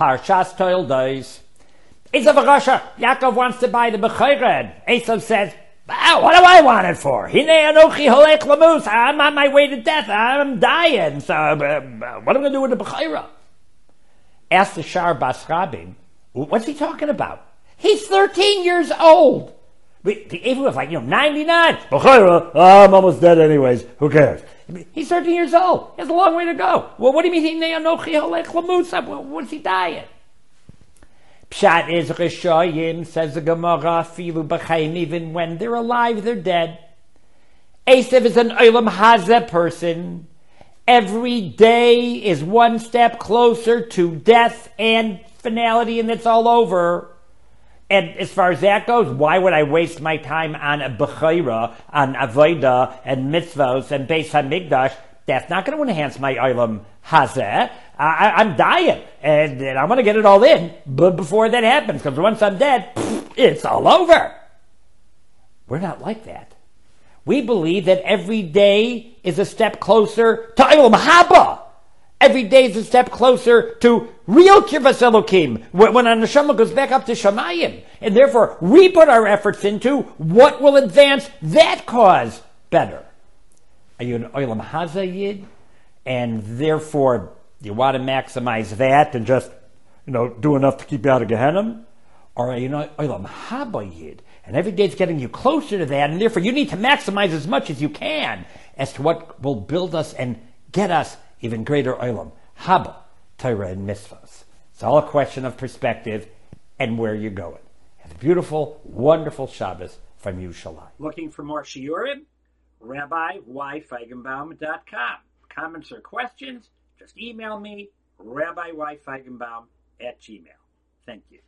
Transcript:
Parshas Toldos. Esav Rasha, Yaakov wants to buy the Bechired. Esav says, ah, what do I want it for? Hine anochi holech lamus. I'm on my way to death. I'm dying. So uh, what am I going to do with the Bechira? Ask the Shaar Bas Rabim, what's he talking about? He's 13 years old. The Ephraim was like, you know, 99. Bechira, I'm almost dead anyways. Who cares? He's 13 years old. He has a long way to go. Well, what do you mean? What's he dying? Pshat is Rishoyim, says the Gemara, filu b'chaim, even when they're alive, they're dead. Esav is an Olam Hazeh person. Every day is one step closer to death and finality, and it's all over. And as far as that goes, why would I waste my time on a Bechira, on Avodah, and mitzvos, and Beis HaMikdash? That's not going to enhance my Olam Hazeh. I, am dying, and, and I'm going to get it all in but before that happens, because once I'm dead, it's all over. We're not like that. We believe that every day is a step closer to Olam Haba. Every day is a step closer to real Kirvas Elokim, when our neshama goes back up to Shemayim. And therefore, we put our efforts into what will advance that cause better. Are you an Olam Hazeh Yid? And therefore, you want to maximize that and just, you know, do enough to keep you out of Gehenna? Or are you an Olam Haba Yid? And every day is getting you closer to that, and therefore you need to maximize as much as you can as to what will build us and get us even greater olam. Haba, Torah, and mitzvahs. It's all a question of perspective and where you're going. Have a beautiful, wonderful Shabbos from Yerushalayim. Looking for more shiurim? RabbiYFeigenbaum.com. Comments or questions? Just email me, RabbiYFeigenbaum at gmail. Thank you.